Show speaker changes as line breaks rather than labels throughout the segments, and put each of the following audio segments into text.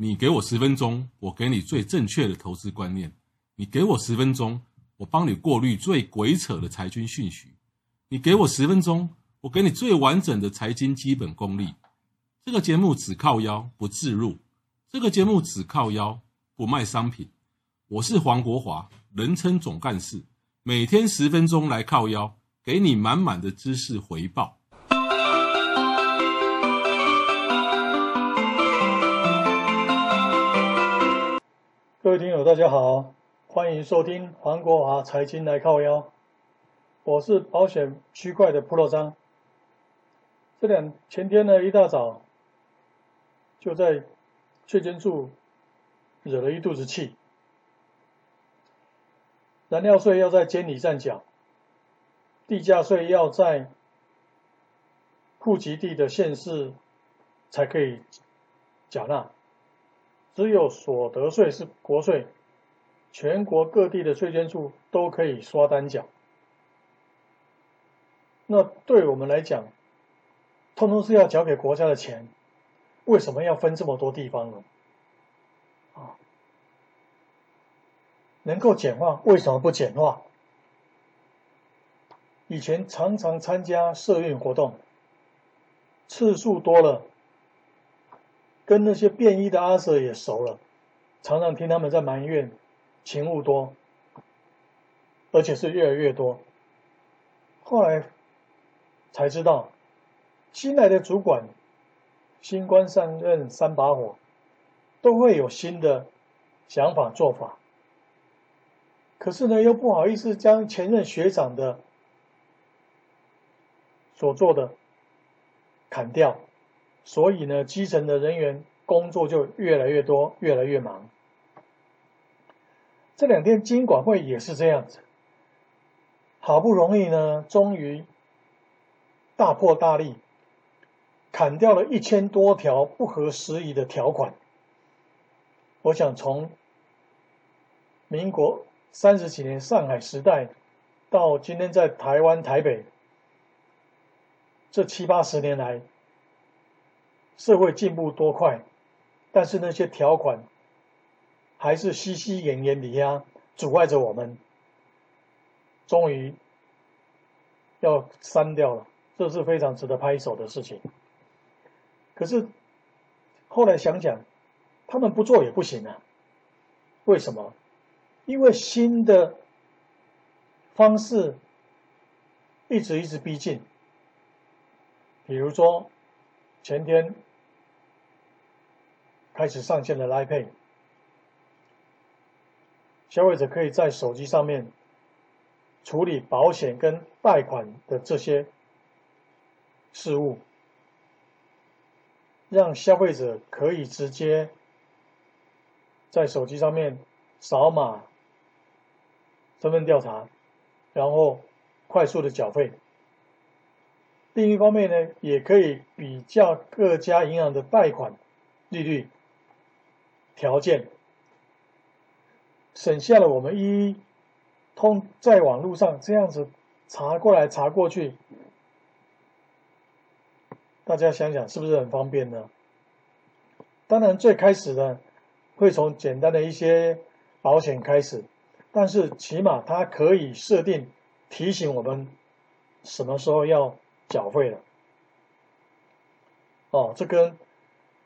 你给我十分钟，我给你最正确的投资观念；你给我十分钟，我帮你过滤最鬼扯的财经讯息；你给我十分钟，我给你最完整的财经基本功力。这个节目只靠腰不置入，这个节目只靠腰不卖商品。我是黄国华，人称总干事，每天十分钟来靠腰，给你满满的知识回报。
各位听友，大家好，欢迎收听黄国华财经来靠腰。我是保险区块的 Pro 张。这两前天呢，一大早就在税捐处惹了一肚子气。燃料税要在监理站缴，地价税要在户籍地的县市才可以缴纳。只有所得税是国税，全国各地的税捐处都可以刷单缴。那对我们来讲，通通是要缴给国家的钱，为什么要分这么多地方呢？啊，能够简化，为什么不简化？以前常常参加社运活动，次数多了。跟那些便衣的阿 Sir 也熟了，常常听他们在埋怨勤务多，而且是越来越多。后来才知道，新来的主管，新官上任三把火，都会有新的想法做法。可是呢，又不好意思将前任学长的所做的砍掉。所以呢，基层的人员工作就越来越多，越来越忙。这两天金管会也是这样子，好不容易呢，终于大破大立，砍掉了一千多条不合时宜的条款。我想从民国三十几年上海时代，到今天在台湾台北，这七八十年来。社会进步多快，但是那些条款还是西西严严的呀，阻碍着我们。终于要删掉了，这是非常值得拍手的事情。可是后来想想，他们不做也不行啊。为什么？因为新的方式一直一直逼近。比如说前天。开始上线的 Lipay，消费者可以在手机上面处理保险跟贷款的这些事务，让消费者可以直接在手机上面扫码身份调查，然后快速的缴费。另一方面呢，也可以比较各家银行的贷款利率。条件省下了我们一通在网络上这样子查过来查过去，大家想想是不是很方便呢？当然最开始呢会从简单的一些保险开始，但是起码它可以设定提醒我们什么时候要缴费了。哦，这跟。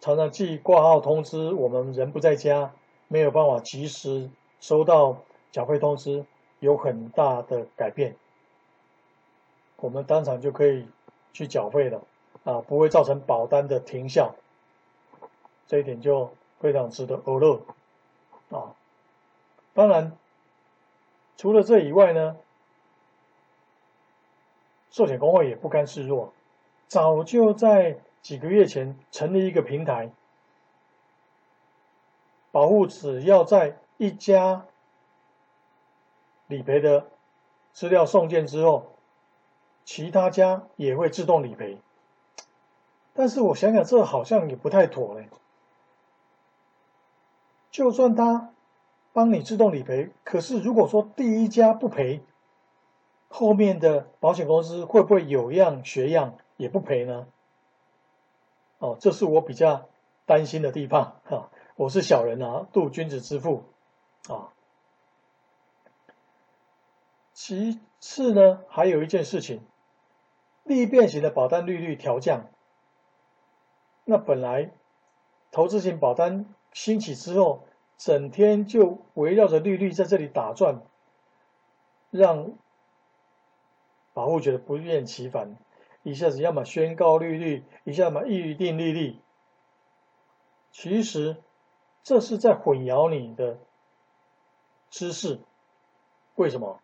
常常寄挂号通知，我们人不在家，没有办法及时收到缴费通知，有很大的改变。我们当场就可以去缴费了，啊，不会造成保单的停效，这一点就非常值得欧乐啊。当然，除了这以外呢，寿险公会也不甘示弱，早就在。几个月前成立一个平台，保护只要在一家理赔的资料送件之后，其他家也会自动理赔。但是我想想，这好像也不太妥嘞。就算他帮你自动理赔，可是如果说第一家不赔，后面的保险公司会不会有样学样也不赔呢？哦，这是我比较担心的地方哈。我是小人啊，度君子之腹啊。其次呢，还有一件事情，利变型的保单利率调降。那本来投资型保单兴起之后，整天就围绕着利率在这里打转，让保户觉得不厌其烦。一下子要么宣告利率，一下子预定利率。其实这是在混淆你的知识。为什么？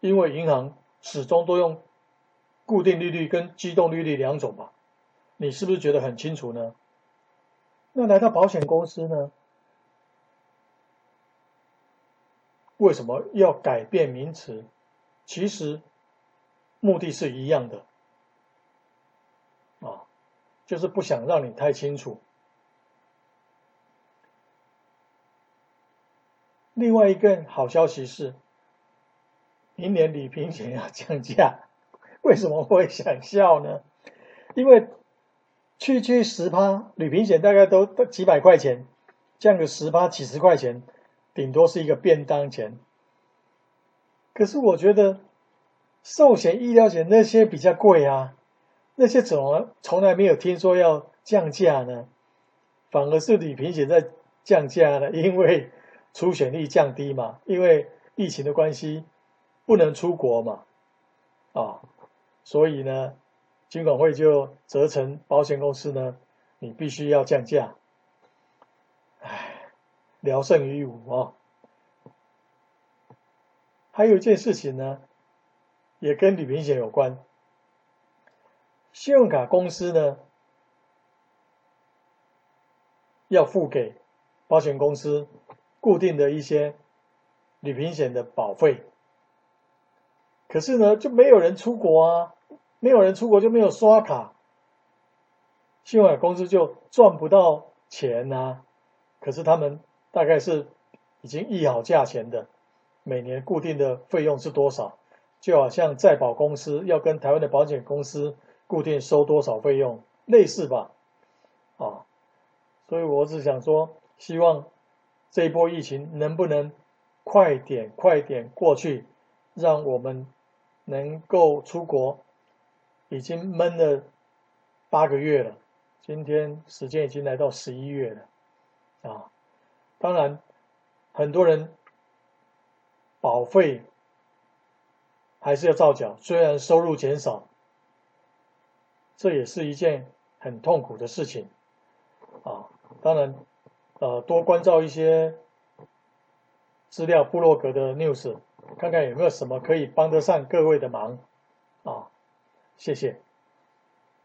因为银行始终都用固定利率跟机动利率两种吧？你是不是觉得很清楚呢？那来到保险公司呢？为什么要改变名词？其实。目的是一样的，啊，就是不想让你太清楚。另外一个好消息是，明年旅平险要降价，为什么会想笑呢？因为区区十趴，旅平险大概都都几百块钱，降个十趴几十块钱，顶多是一个便当钱。可是我觉得。寿险、医疗险那些比较贵啊，那些怎么从来没有听说要降价呢？反而是旅平险在降价呢，因为出险率降低嘛，因为疫情的关系不能出国嘛，啊，所以呢，金管会就责成保险公司呢，你必须要降价。唉，聊胜于无啊。还有一件事情呢。也跟旅平险有关，信用卡公司呢，要付给保险公司固定的一些旅平险的保费，可是呢，就没有人出国啊，没有人出国就没有刷卡，信用卡公司就赚不到钱呐、啊。可是他们大概是已经议好价钱的，每年固定的费用是多少？就好像在保公司要跟台湾的保险公司固定收多少费用，类似吧，啊，所以我只想说，希望这一波疫情能不能快点快点过去，让我们能够出国。已经闷了八个月了，今天时间已经来到十一月了，啊，当然很多人保费。还是要照缴，虽然收入减少，这也是一件很痛苦的事情，啊，当然，呃，多关照一些资料布洛格的 news，看看有没有什么可以帮得上各位的忙，啊，谢谢。